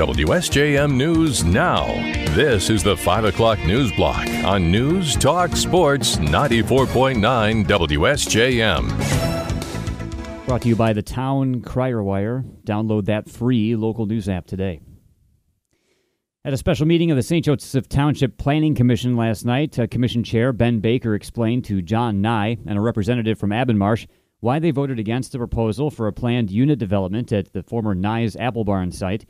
WSJM News Now. This is the 5 o'clock news block on News Talk Sports 94.9 WSJM. Brought to you by the Town Crier Wire. Download that free local news app today. At a special meeting of the St. Joseph Township Planning Commission last night, uh, Commission Chair Ben Baker explained to John Nye and a representative from Abonmarche why they voted against the proposal for a planned unit development at the former Nye's Apple Barn site.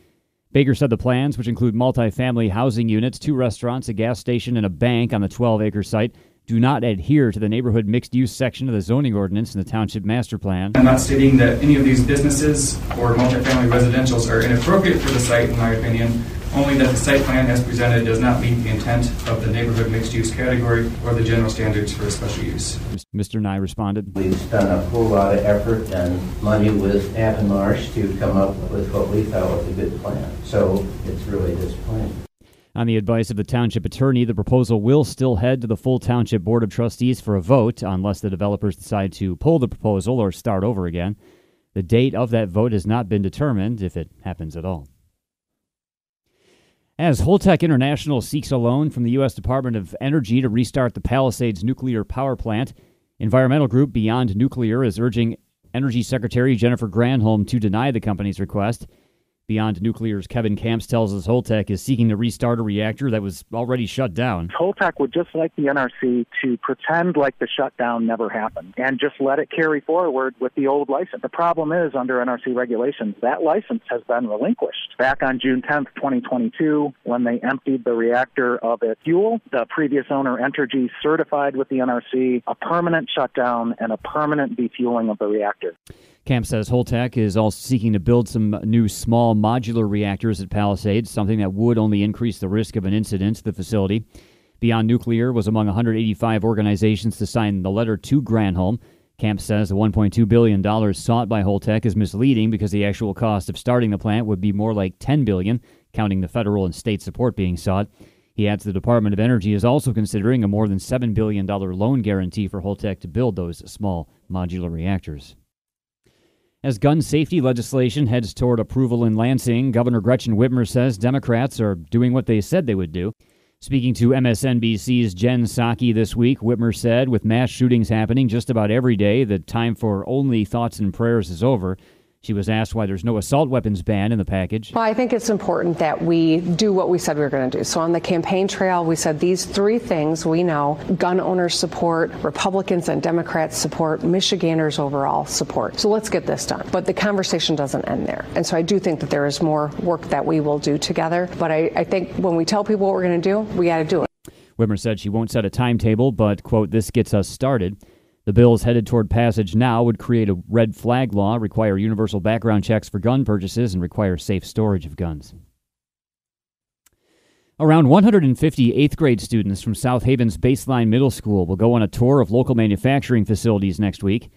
Baker said the plans, which include multifamily housing units, two restaurants, a gas station, and a bank on the 12 acre site, do not adhere to the neighborhood mixed use section of the zoning ordinance in the township master plan. I'm not stating that any of these businesses or multifamily residentials are inappropriate for the site, in my opinion only that the site plan as presented does not meet the intent of the neighborhood mixed use category or the general standards for a special use. Mr. Nye responded. We've spent a whole lot of effort and money with Abonmarche to come up with what we thought was a good plan. So it's really disappointing. On the advice of the township attorney, the proposal will still head to the full township board of trustees for a vote unless the developers decide to pull the proposal or start over again. The date of that vote has not been determined, if it happens at all. As Holtec International seeks a loan from the U.S. Department of Energy to restart the Palisades nuclear power plant, environmental group Beyond Nuclear is urging Energy Secretary Jennifer Granholm to deny the company's request. Beyond Nuclear's Kevin Kamps tells us Holtec is seeking to restart a reactor that was already shut down. Holtec would just like the NRC to pretend like the shutdown never happened and just let it carry forward with the old license. The problem is, under NRC regulations, that license has been relinquished. Back on June 10th, 2022, when they emptied the reactor of its fuel, the previous owner, Entergy, certified with the NRC a permanent shutdown and a permanent defueling of the reactor. Camp says Holtec is also seeking to build some new small modular reactors at Palisades, something that would only increase the risk of an incident to the facility. Beyond Nuclear was among 185 organizations to sign the letter to Granholm. Camp says the $1.2 billion sought by Holtec is misleading because the actual cost of starting the plant would be more like 10 billion, counting the federal and state support being sought. He adds the Department of Energy is also considering a more than $7 billion loan guarantee for Holtec to build those small modular reactors. As gun safety legislation heads toward approval in Lansing, Governor Gretchen Whitmer says Democrats are doing what they said they would do. Speaking to MSNBC's Jen Psaki this week, Whitmer said, with mass shootings happening just about every day, the time for only thoughts and prayers is over. She was asked why there's no assault weapons ban in the package. Well, I think it's important that we do what we said we were going to do. So on the campaign trail, we said these three things we know gun owners support, Republicans and Democrats support, Michiganders overall support. So let's get this done. But the conversation doesn't end there. And so I do think that there is more work that we will do together. But I, I think when we tell people what we're going to do, we got to do it. Whitmer said she won't set a timetable, but, quote, this gets us started. The bills headed toward passage now would create a red flag law, require universal background checks for gun purchases, and require safe storage of guns. Around 150 eighth grade students from South Haven's Baseline Middle School will go on a tour of local manufacturing facilities next week.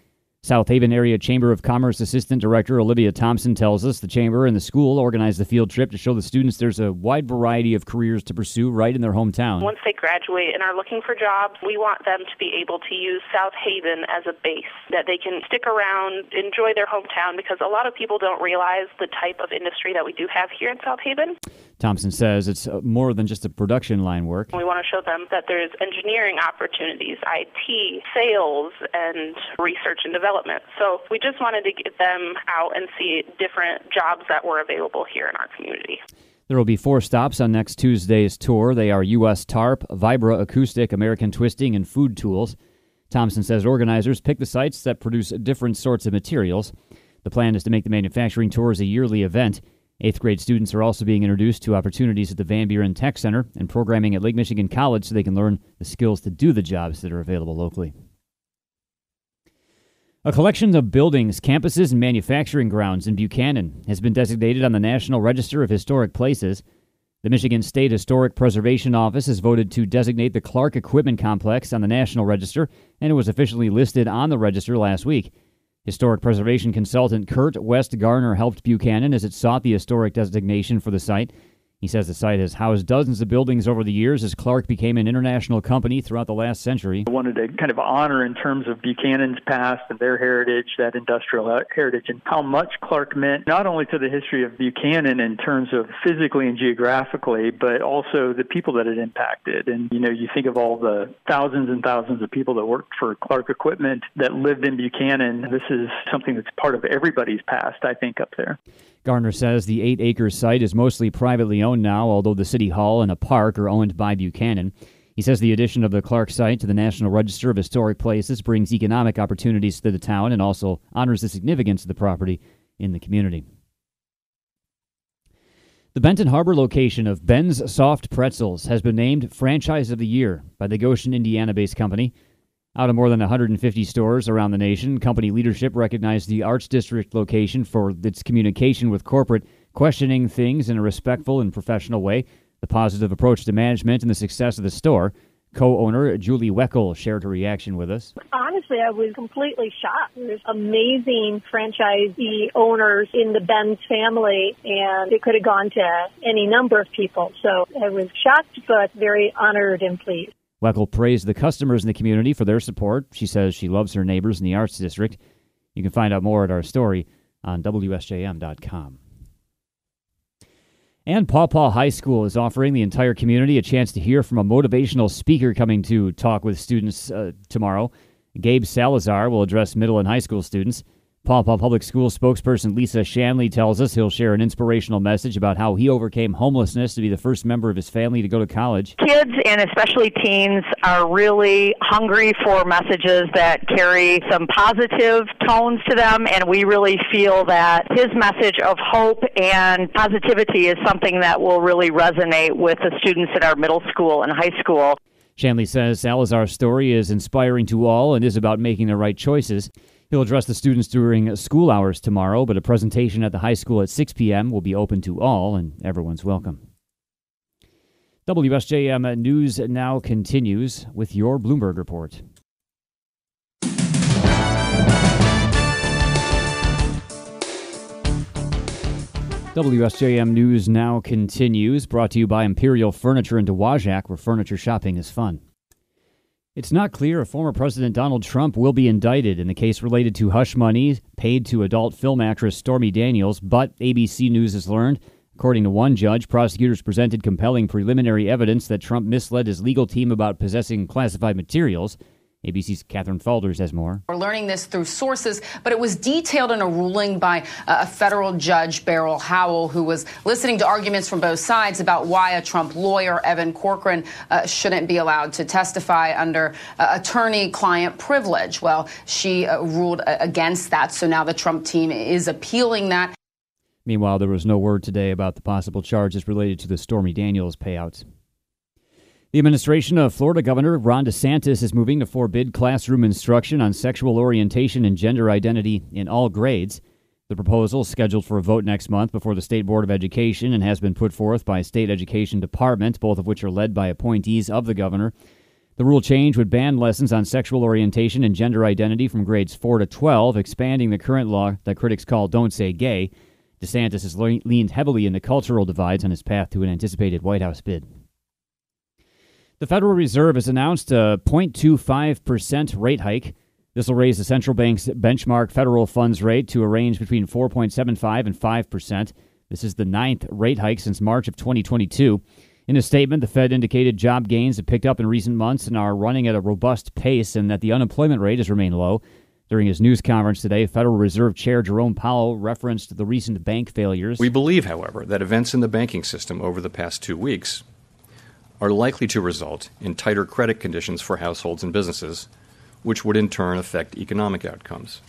South Haven Area Chamber of Commerce Assistant Director Olivia Thompson tells us the chamber and the school organized the field trip to show the students there's a wide variety of careers to pursue right in their hometown. Once they graduate and are looking for jobs, we want them to be able to use South Haven as a base, that they can stick around, enjoy their hometown, because a lot of people don't realize the type of industry that we do have here in South Haven. Thompson says it's uh, more than just a production line work. We want to show them that there's engineering opportunities, IT, sales, and research and development. So we just wanted to get them out and see different jobs that were available here in our community. There will be four stops on next Tuesday's tour. They are U.S. Tarp, Vibracoustic, American Twisting, and Food Tools. Thompson says organizers pick the sites that produce different sorts of materials. The plan is to make the manufacturing tours a yearly event. Eighth grade students are also being introduced to opportunities at the Van Buren Tech Center and programming at Lake Michigan College so they can learn the skills to do the jobs that are available locally. A collection of buildings, campuses, and manufacturing grounds in Buchanan has been designated on the National Register of Historic Places. The Michigan State Historic Preservation Office has voted to designate the Clark Equipment Complex on the National Register, and it was officially listed on the register last week. Historic preservation consultant Kurt West Garner helped Buchanan as it sought the historic designation for the site. He says the site has housed dozens of buildings over the years as Clark became an international company throughout the last century. I wanted to kind of honor in terms of Buchanan's past and their heritage, that industrial heritage, and how much Clark meant not only to the history of Buchanan in terms of physically and geographically, but also the people that it impacted. And, you know, you think of all the thousands and thousands of people that worked for Clark Equipment that lived in Buchanan. This is something that's part of everybody's past, I think, up there. Garner says the eight acre site is mostly privately owned now, although the city hall and a park are owned by Buchanan. He says the addition of the Clark site to the National Register of Historic Places brings economic opportunities to the town and also honors the significance of the property in the community. The Benton Harbor location of Ben's Soft Pretzels has been named Franchise of the Year by the Goshen, Indiana based company. Out of more than 150 stores around the nation, company leadership recognized the Arts District location for its communication with corporate, questioning things in a respectful and professional way, the positive approach to management, and the success of the store. Co owner Julie Weckel shared her reaction with us. Honestly, I was completely shocked. There's amazing franchisee owners in the Benz family, and it could have gone to any number of people. So I was shocked, but very honored and pleased. Weckel praised the customers in the community for their support. She says she loves her neighbors in the Arts District. You can find out more at our story on WSJM.com. And Paw Paw High School is offering the entire community a chance to hear from a motivational speaker coming to talk with students uh, tomorrow. Gabe Salazar will address middle and high school students. Paw Paw Public School spokesperson Lisa Shanley tells us he'll share an inspirational message about how he overcame homelessness to be the first member of his family to go to college. Kids and especially teens are really hungry for messages that carry some positive tones to them, and we really feel that his message of hope and positivity is something that will really resonate with the students at our middle school and high school. Shanley says Salazar's story is inspiring to all and is about making the right choices. He'll address the students during school hours tomorrow, but a presentation at the high school at 6 p.m. will be open to all, and everyone's welcome. WSJM News now continues with your Bloomberg report. WSJM News now continues, brought to you by Imperial Furniture in Dowagiac, where furniture shopping is fun. It's not clear if former President Donald Trump will be indicted in the case related to hush money paid to adult film actress Stormy Daniels, but ABC News has learned, according to one judge, prosecutors presented compelling preliminary evidence that Trump misled his legal team about possessing classified materials. ABC's Catherine Faulders has more. We're learning this through sources, but it was detailed in a ruling by uh, a federal judge, Beryl Howell, who was listening to arguments from both sides about why a Trump lawyer, Evan Corcoran, uh, shouldn't be allowed to testify under uh, attorney client privilege. Well, she uh, ruled uh, against that, so now the Trump team is appealing that. Meanwhile, there was no word today about the possible charges related to the Stormy Daniels payouts. The administration of Florida Governor Ron DeSantis is moving to forbid classroom instruction on sexual orientation and gender identity in all grades. The proposal is scheduled for a vote next month before the State Board of Education and has been put forth by State Education Department, both of which are led by appointees of the governor. The rule change would ban lessons on sexual orientation and gender identity from grades 4 to 12, expanding the current law that critics call Don't Say Gay. DeSantis has leaned heavily into cultural divides on his path to an anticipated White House bid. The Federal Reserve has announced a 0.25% rate hike. This will raise the central bank's benchmark federal funds rate to a range between 4.75 and 5%. This is the ninth rate hike since March of 2022. In a statement, the Fed indicated job gains have picked up in recent months and are running at a robust pace, and that the unemployment rate has remained low. During his news conference today, Federal Reserve Chair Jerome Powell referenced the recent bank failures. We believe, however, that events in the banking system over the past two weeks are likely to result in tighter credit conditions for households and businesses, which would in turn affect economic outcomes.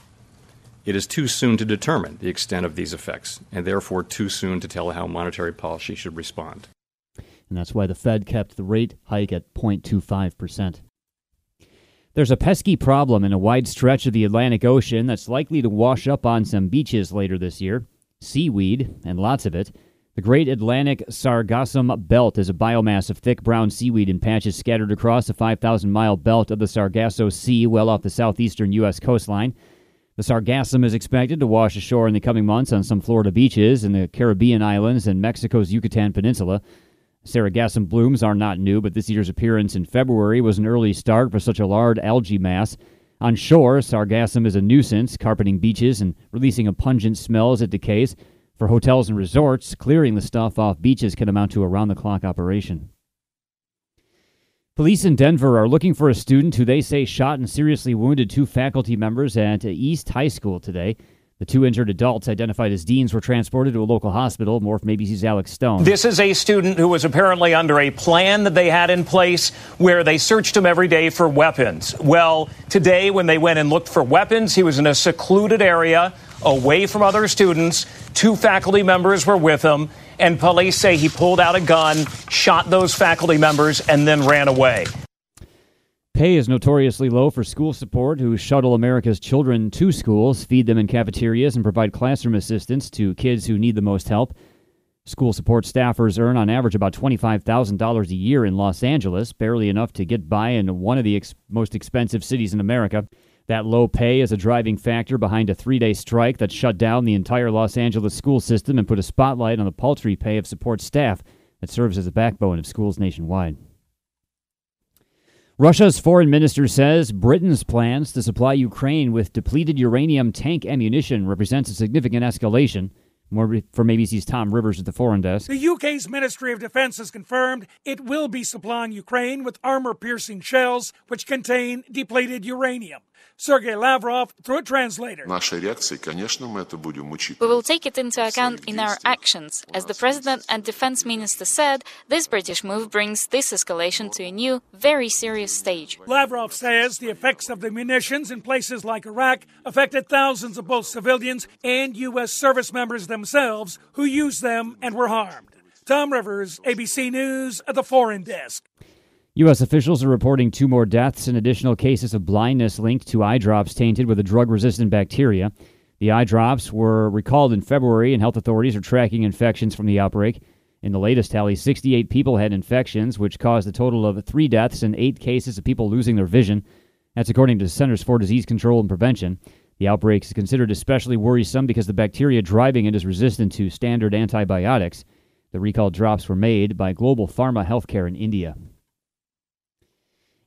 It is too soon to determine the extent of these effects, and therefore too soon to tell how monetary policy should respond. And that's why the Fed kept the rate hike at 0.25%. There's a pesky problem in a wide stretch of the Atlantic Ocean that's likely to wash up on some beaches later this year seaweed, and lots of it. The Great Atlantic Sargassum Belt is a biomass of thick brown seaweed in patches scattered across the 5,000 mile belt of the Sargasso Sea well off the southeastern U.S. coastline. The sargassum is expected to wash ashore in the coming months on some Florida beaches in the Caribbean islands and Mexico's Yucatan Peninsula. Sargassum blooms are not new, but this year's appearance in February was an early start for such a large algae mass. On shore, sargassum is a nuisance, carpeting beaches and releasing a pungent smell as it decays. For hotels and resorts, clearing the stuff off beaches can amount to a round the clock operation. Police in Denver are looking for a student who they say shot and seriously wounded two faculty members at East High School today. The two injured adults, identified as Deans, were transported to a local hospital. More from ABC's Alex Stone. This is a student who was apparently under a plan that they had in place where they searched him every day for weapons. Well, today, when they went and looked for weapons, he was in a secluded area away from other students. Two faculty members were with him, and police say he pulled out a gun, shot those faculty members, and then ran away. Pay is notoriously low for school support who shuttle America's children to schools, feed them in cafeterias, and provide classroom assistance to kids who need the most help. School support staffers earn on average about $25,000 a year in Los Angeles, barely enough to get by in one of the ex- most expensive cities in America. That low pay is a driving factor behind a three day strike that shut down the entire Los Angeles school system and put a spotlight on the paltry pay of support staff that serves as the backbone of schools nationwide. Russia's foreign minister says Britain's plans to supply Ukraine with depleted uranium tank ammunition represents a significant escalation. More from ABC's Tom Rivers at the foreign desk. The UK's Ministry of Defense has confirmed it will be supplying Ukraine with armor piercing shells which contain depleted uranium. Sergei Lavrov through a translator. We will take it into account in our actions. As the President and Defense Minister said, this British move brings this escalation to a new, very serious stage. Lavrov says the effects of the munitions in places like Iraq affected thousands of both civilians and U.S. service members themselves who used them and were harmed. Tom Rivers, ABC News, at the Foreign Desk. U.S. officials are reporting two more deaths and additional cases of blindness linked to eye drops tainted with a drug resistant bacteria. The eye drops were recalled in February, and health authorities are tracking infections from the outbreak. In the latest tally, 68 people had infections, which caused a total of three deaths and eight cases of people losing their vision. That's according to Centers for Disease Control and Prevention. The outbreak is considered especially worrisome because the bacteria driving it is resistant to standard antibiotics. The recalled drops were made by Global Pharma Healthcare in India.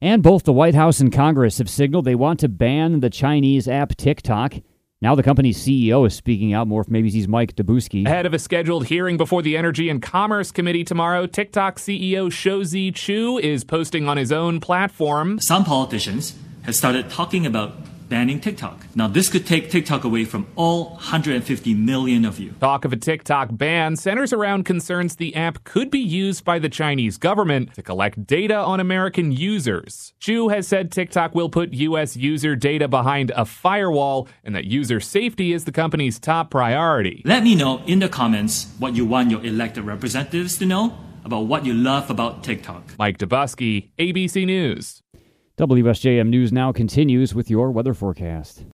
And both the White House and Congress have signaled they want to ban the Chinese app TikTok. Now the company's CEO is speaking out more maybe he's Mike Dobuski. Ahead of a scheduled hearing before the Energy and Commerce Committee tomorrow, TikTok CEO Shou Chew is posting on his own platform. Some politicians have started talking about banning TikTok. Now, this could take TikTok away from all 150 million of you. Talk of a TikTok ban centers around concerns the app could be used by the Chinese government to collect data on American users. Chew has said TikTok will put U.S. user data behind a firewall and that user safety is the company's top priority. Let me know in the comments what you want your elected representatives to know about what you love about TikTok. Mike Dobuski, ABC News. WSJM News now continues with your weather forecast.